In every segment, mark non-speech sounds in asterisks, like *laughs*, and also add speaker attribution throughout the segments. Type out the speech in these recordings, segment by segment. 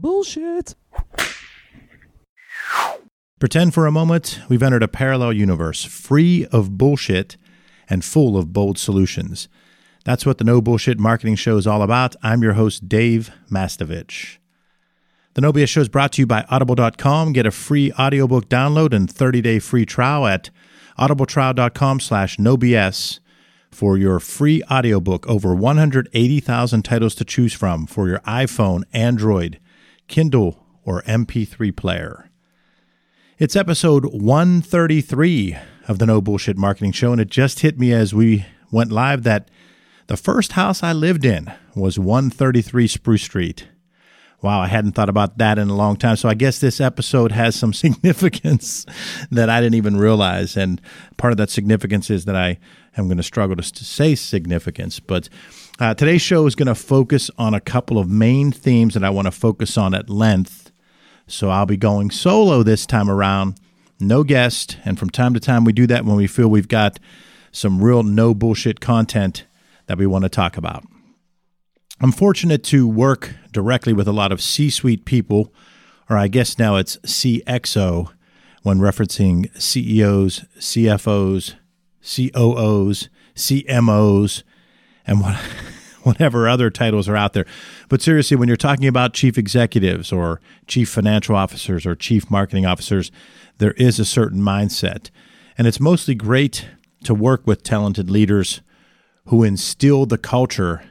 Speaker 1: Bullshit.
Speaker 2: Pretend for a moment we've entered a parallel universe free of bullshit and full of bold solutions. That's what the No Bullshit Marketing Show is all about. I'm your host, Dave Mastovich. The No BS Show is brought to you by Audible.com. Get a free audiobook download and 30-day free trial at audibletrial.com slash nobs for your free audiobook. Over 180,000 titles to choose from for your iPhone, Android, Kindle, or MP3 player. It's episode 133 of the No Bullshit Marketing Show, and it just hit me as we went live that the first house I lived in was 133 Spruce Street. Wow, I hadn't thought about that in a long time. So I guess this episode has some *laughs* significance that I didn't even realize. And part of that significance is that I am going to struggle to say significance. But uh, today's show is going to focus on a couple of main themes that I want to focus on at length so I'll be going solo this time around, no guest. And from time to time, we do that when we feel we've got some real no bullshit content that we want to talk about. I'm fortunate to work directly with a lot of C suite people, or I guess now it's CXO when referencing CEOs, CFOs, COOs, CMOs, and what. *laughs* whatever other titles are out there. But seriously, when you're talking about chief executives or chief financial officers or chief marketing officers, there is a certain mindset. And it's mostly great to work with talented leaders who instill the culture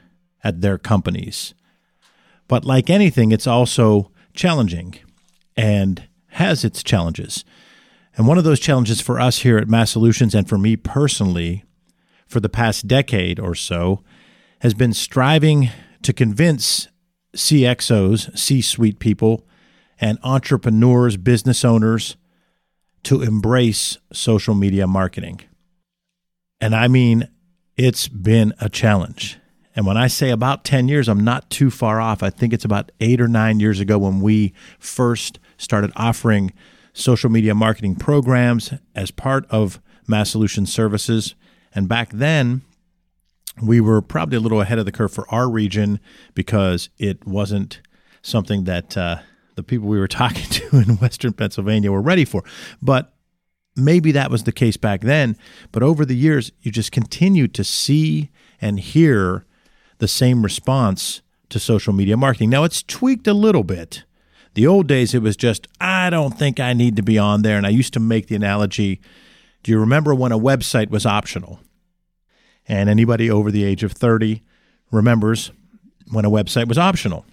Speaker 2: at their companies. But like anything, it's also challenging and has its challenges. And one of those challenges for us here at Mass Solutions and for me personally for the past decade or so has been striving to convince CXOs, C suite people, and entrepreneurs, business owners to embrace social media marketing. And I mean, it's been a challenge. And when I say about 10 years, I'm not too far off. I think it's about eight or nine years ago when we first started offering social media marketing programs as part of Mass Solution Services. And back then, we were probably a little ahead of the curve for our region because it wasn't something that uh, the people we were *laughs* talking to in Western Pennsylvania were ready for. But maybe that was the case back then. But over the years, you just continue to see and hear the same response to social media marketing. Now, it's tweaked a little bit. The old days, it was just, I don't think I need to be on there. And I used to make the analogy do you remember when a website was optional? And anybody over the age of 30 remembers when a website was optional.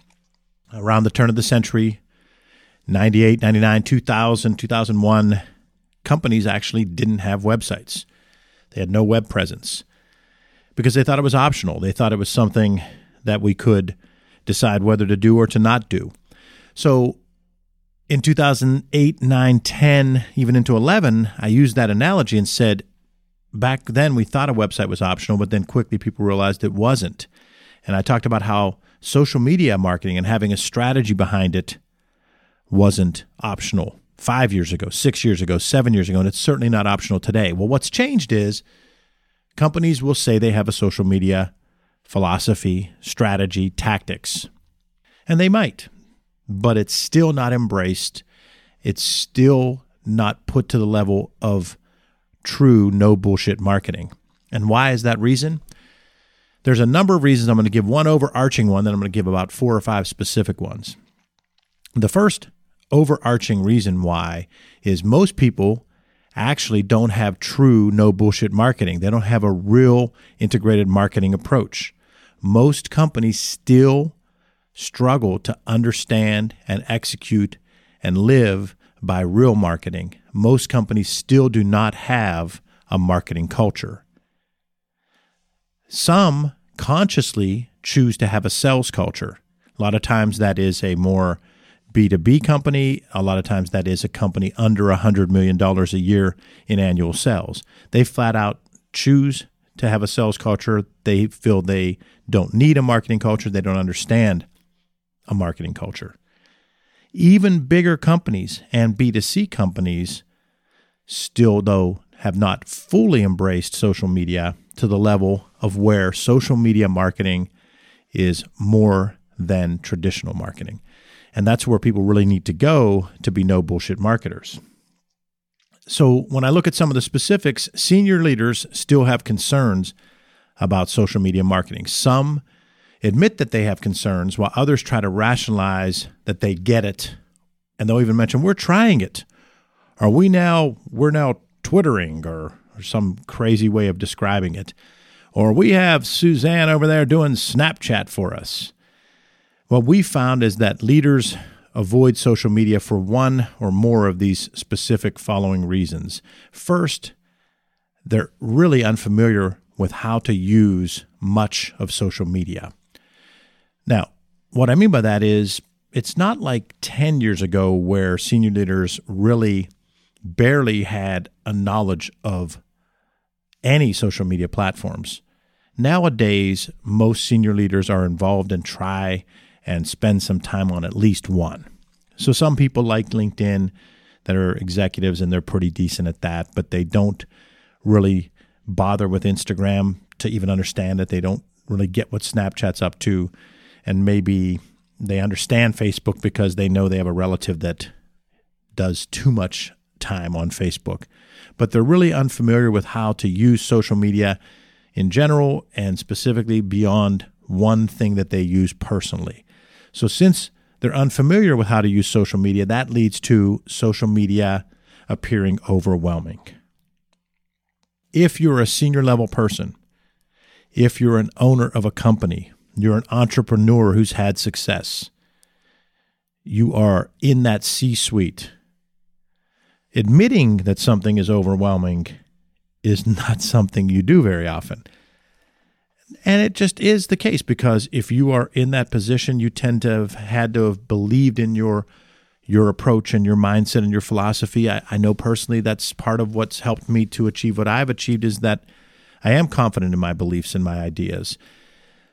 Speaker 2: Around the turn of the century, 98, 99, 2000, 2001, companies actually didn't have websites. They had no web presence because they thought it was optional. They thought it was something that we could decide whether to do or to not do. So in 2008, 9, 10, even into 11, I used that analogy and said back then we thought a website was optional, but then quickly people realized it wasn't. And I talked about how social media marketing and having a strategy behind it wasn't optional five years ago, six years ago, seven years ago, and it's certainly not optional today. Well, what's changed is companies will say they have a social media philosophy, strategy, tactics, and they might, but it's still not embraced. It's still not put to the level of true no bullshit marketing. And why is that reason? There's a number of reasons. I'm going to give one overarching one, then I'm going to give about four or five specific ones. The first overarching reason why is most people actually don't have true no bullshit marketing. They don't have a real integrated marketing approach. Most companies still struggle to understand and execute and live by real marketing. Most companies still do not have a marketing culture. Some consciously choose to have a sales culture. A lot of times that is a more B2B company. A lot of times that is a company under $100 million a year in annual sales. They flat out choose to have a sales culture. They feel they don't need a marketing culture. They don't understand a marketing culture. Even bigger companies and B2C companies still, though, have not fully embraced social media to the level of where social media marketing is more than traditional marketing. And that's where people really need to go to be no bullshit marketers. So when I look at some of the specifics, senior leaders still have concerns about social media marketing. Some admit that they have concerns, while others try to rationalize that they get it. And they'll even mention, we're trying it. Are we now, we're now Twittering or, or some crazy way of describing it. Or we have Suzanne over there doing Snapchat for us. What we found is that leaders avoid social media for one or more of these specific following reasons. First, they're really unfamiliar with how to use much of social media. Now, what I mean by that is it's not like 10 years ago where senior leaders really barely had a knowledge of any social media platforms. Nowadays, most senior leaders are involved and try and spend some time on at least one. So some people like LinkedIn that are executives and they're pretty decent at that, but they don't really bother with Instagram to even understand it. They don't really get what Snapchat's up to. And maybe they understand Facebook because they know they have a relative that does too much time on Facebook. But they're really unfamiliar with how to use social media in general and specifically beyond one thing that they use personally. So, since they're unfamiliar with how to use social media, that leads to social media appearing overwhelming. If you're a senior level person, if you're an owner of a company, you're an entrepreneur who's had success, you are in that C suite. Admitting that something is overwhelming is *laughs* not something you do very often. And it just is the case because if you are in that position, you tend to have had to have believed in your your approach and your mindset and your philosophy. I, I know personally that's part of what's helped me to achieve what I've achieved is that I am confident in my beliefs and my ideas.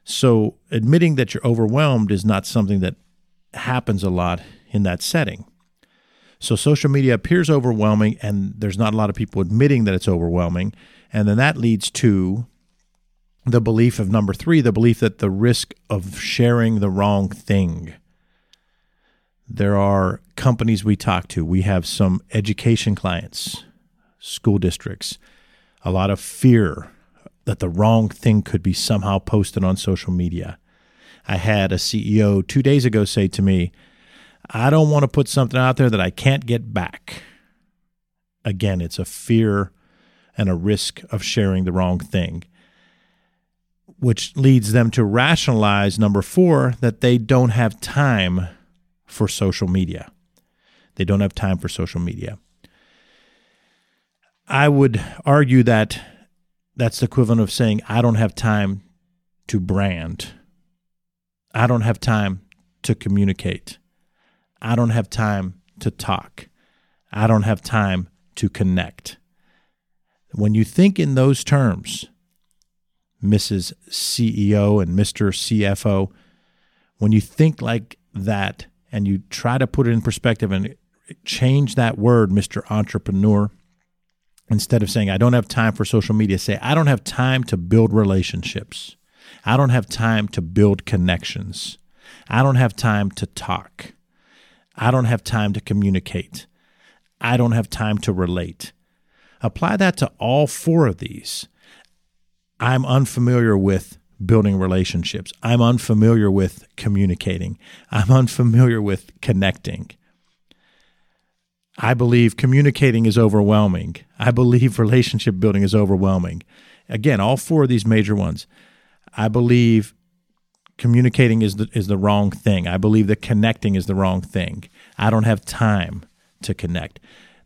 Speaker 2: So admitting that you're overwhelmed is not something that happens a lot in that setting. So social media appears overwhelming, and there's not a lot of people admitting that it's overwhelming. And then that leads to the belief of number three, the belief that the risk of sharing the wrong thing. There are companies we talk to. We have some education clients, school districts, a lot of fear that the wrong thing could be somehow posted on social media. I had a CEO two days ago say to me, I don't want to put something out there that I can't get back. Again, it's a fear and a risk of sharing the wrong thing which leads them to rationalize number four that they don't have time for social media. They don't have time for social media. I would argue that that's the equivalent of saying, I don't have time to brand. I don't have time to communicate. I don't have time to talk. I don't have time to connect. When you think in those terms, Mrs. CEO and Mr. CFO, when you think like that and you try to put it in perspective and change that word, Mr. Entrepreneur, instead of saying, I don't have time for social media, say, I don't have time to build relationships. I don't have time to build connections. I don't have time to talk. I don't have time to communicate. I don't have time to relate. Apply that to all four of these. I'm unfamiliar with building relationships. I'm unfamiliar with communicating. I'm unfamiliar with connecting. I believe communicating is overwhelming. I believe relationship building is overwhelming. Again, all four of these major ones. I believe communicating is the, is the wrong thing. I believe that connecting is the wrong thing. I don't have time to connect.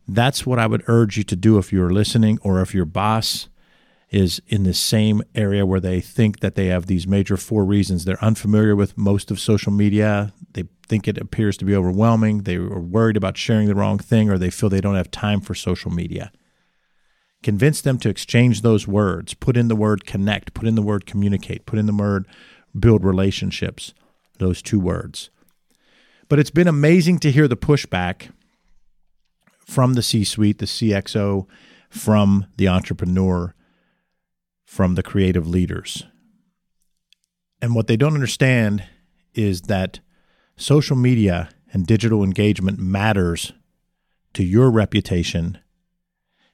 Speaker 2: That's what I would urge you to do if you're listening or if your boss is in the same area where they think that they have these major four reasons. They're unfamiliar with most of social media. They think it appears to be overwhelming. They are worried about sharing the wrong thing, or they feel they don't have time for social media. Convince them to exchange those words. Put in the word connect, put in the word communicate, put in the word build relationships, those two words. But it's been amazing to hear the pushback from the C suite, the CXO, from the entrepreneur from the creative leaders. And what they don't understand is that social media and digital engagement matters to your reputation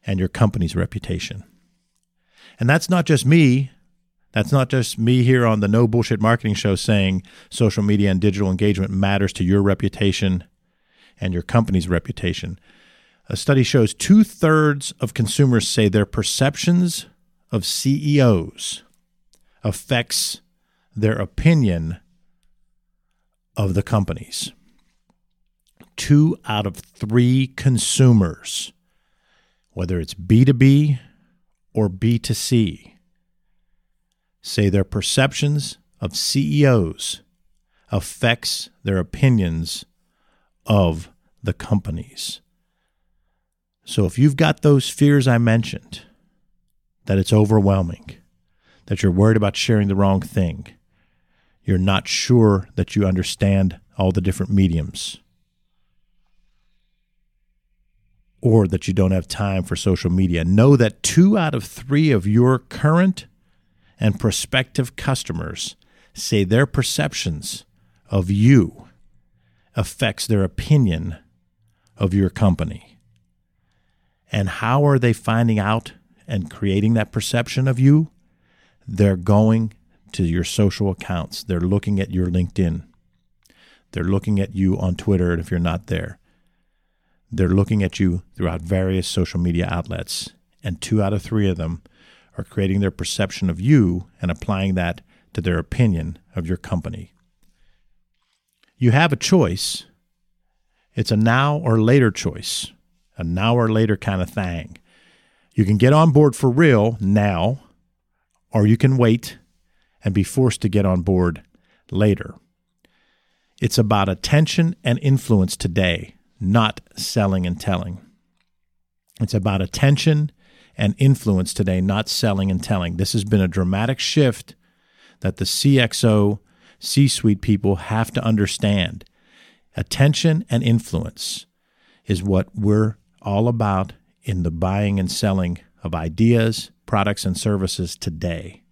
Speaker 2: and your company's reputation. And that's not just me. That's not just me here on the No Bullshit Marketing Show saying social media and digital engagement matters to your reputation and your company's reputation. A study shows two thirds of consumers say their perceptions of CEOs affects their opinion of the companies. Two out of three consumers, whether it's B2B or B2C, say their perceptions of CEOs affects their opinions of the companies. So if you've got those fears I mentioned, that it's overwhelming, that you're worried about sharing the wrong thing, you're not sure that you understand all the different mediums, or that you don't have time for social media, know that two out of three of your current and prospective customers say their perceptions of you affects their opinion of your company. And how are they finding out and creating that perception of you? They're going to your social accounts. They're looking at your LinkedIn. They're looking at you on Twitter And if you're not there. They're looking at you throughout various social media outlets. And two out of three of them are creating their perception of you and applying that to their opinion of your company. You have a choice. It's a now or later choice, a now or later kind of thing. You can get on board for real now, or you can wait and be forced to get on board later. It's about attention and influence today, not selling and telling. It's about attention and influence today, not selling and telling. This has been a dramatic shift that the CXO, C suite people have to understand. Attention and influence is what we're all about in the buying and selling of ideas, products, and services today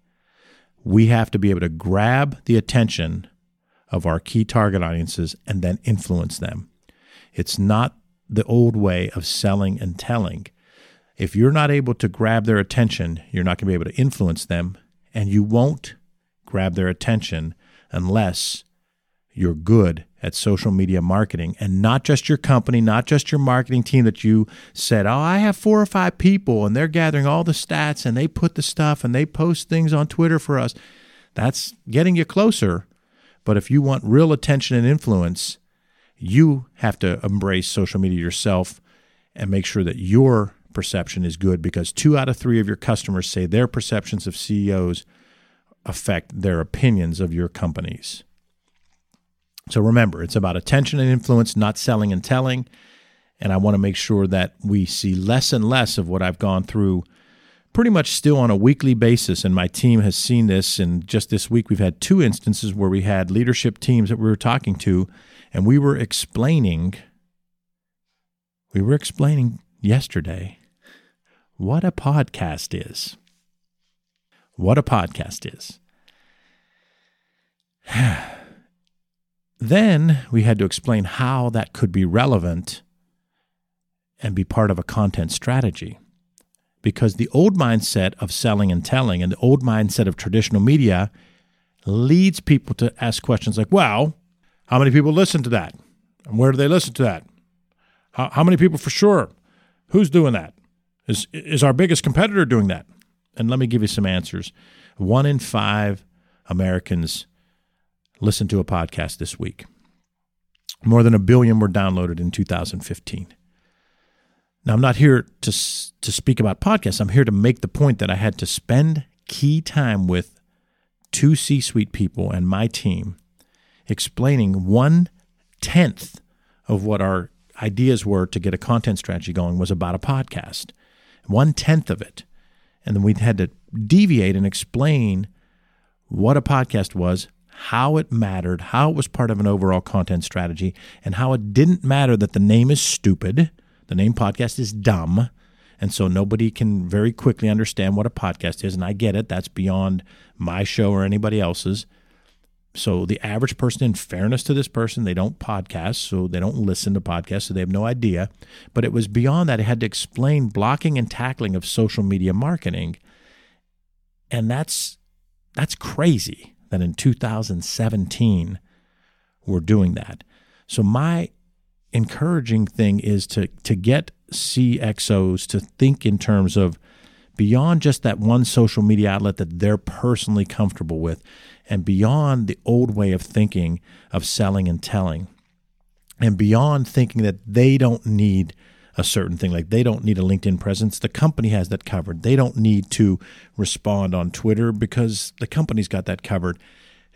Speaker 2: we have to be able to grab the attention of our key target audiences and then influence them. It's not the old way of selling and telling. If you're not able to grab their attention, you're not going to be able to influence them, and you won't grab their attention unless you're good at social media marketing and not just your company, not just your marketing team that you said, Oh, I have four or five people and they're gathering all the stats and they put the stuff and they post things on Twitter for us. That's getting you closer. But if you want real attention and influence, you have to embrace social media yourself and make sure that your perception is good because two out of three of your customers say their perceptions of CEOs affect their opinions of your companies. So remember, it's about attention and influence, not selling and telling. And I want to make sure that we see less and less of what I've gone through pretty much still on a weekly basis. And my team has seen this. And just this week, we've had two instances where we had leadership teams that we were talking to, and we were explaining, we were explaining yesterday what a podcast is. What a podcast is. *sighs* *sighs* Then we had to explain how that could be relevant and be part of a content strategy. Because the old mindset of selling and telling and the old mindset of traditional media leads people to ask questions like, well, how many people listen to that? And where do they listen to that? How, how many people for sure? Who's doing that? Is, is our biggest competitor doing that? And let me give you some answers. One in five Americans listen to a podcast this week. More than a billion were downloaded in 2015. Now, I'm not here to, to speak about podcasts. I'm here to make the point that I had to spend key time with two C suite people and my team explaining one tenth of what our ideas were to get a content strategy going was about a podcast. One tenth of it. And then we had to deviate and explain what a podcast was, how it mattered, how it was part of an overall content strategy, and how it didn't matter that the name is stupid. The name podcast is dumb. And so nobody can very quickly understand what a podcast is. And I get it. That's beyond my show or anybody else's. so the average person, in fairness to this person, they don't podcast, so they don't listen to podcasts, so they have no idea. But it was beyond that. It had to explain blocking and tackling of social media marketing. And that's that's crazy that in 2017 we're doing that. So my encouraging thing is to to get CXOs to think in terms of beyond just that one social media outlet that they're personally comfortable with and beyond the old way of thinking of selling and telling and beyond thinking that they don't need a certain thing like they don't need a LinkedIn presence the company has that covered they don't need to respond on Twitter because the company's got that covered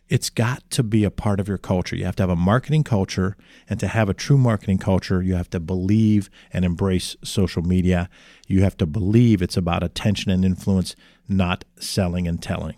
Speaker 2: it's got to be a part of your culture. You have to have a marketing culture, and to have a true marketing culture, you have to believe and embrace social media. You have to believe it's about attention and influence, not selling and telling.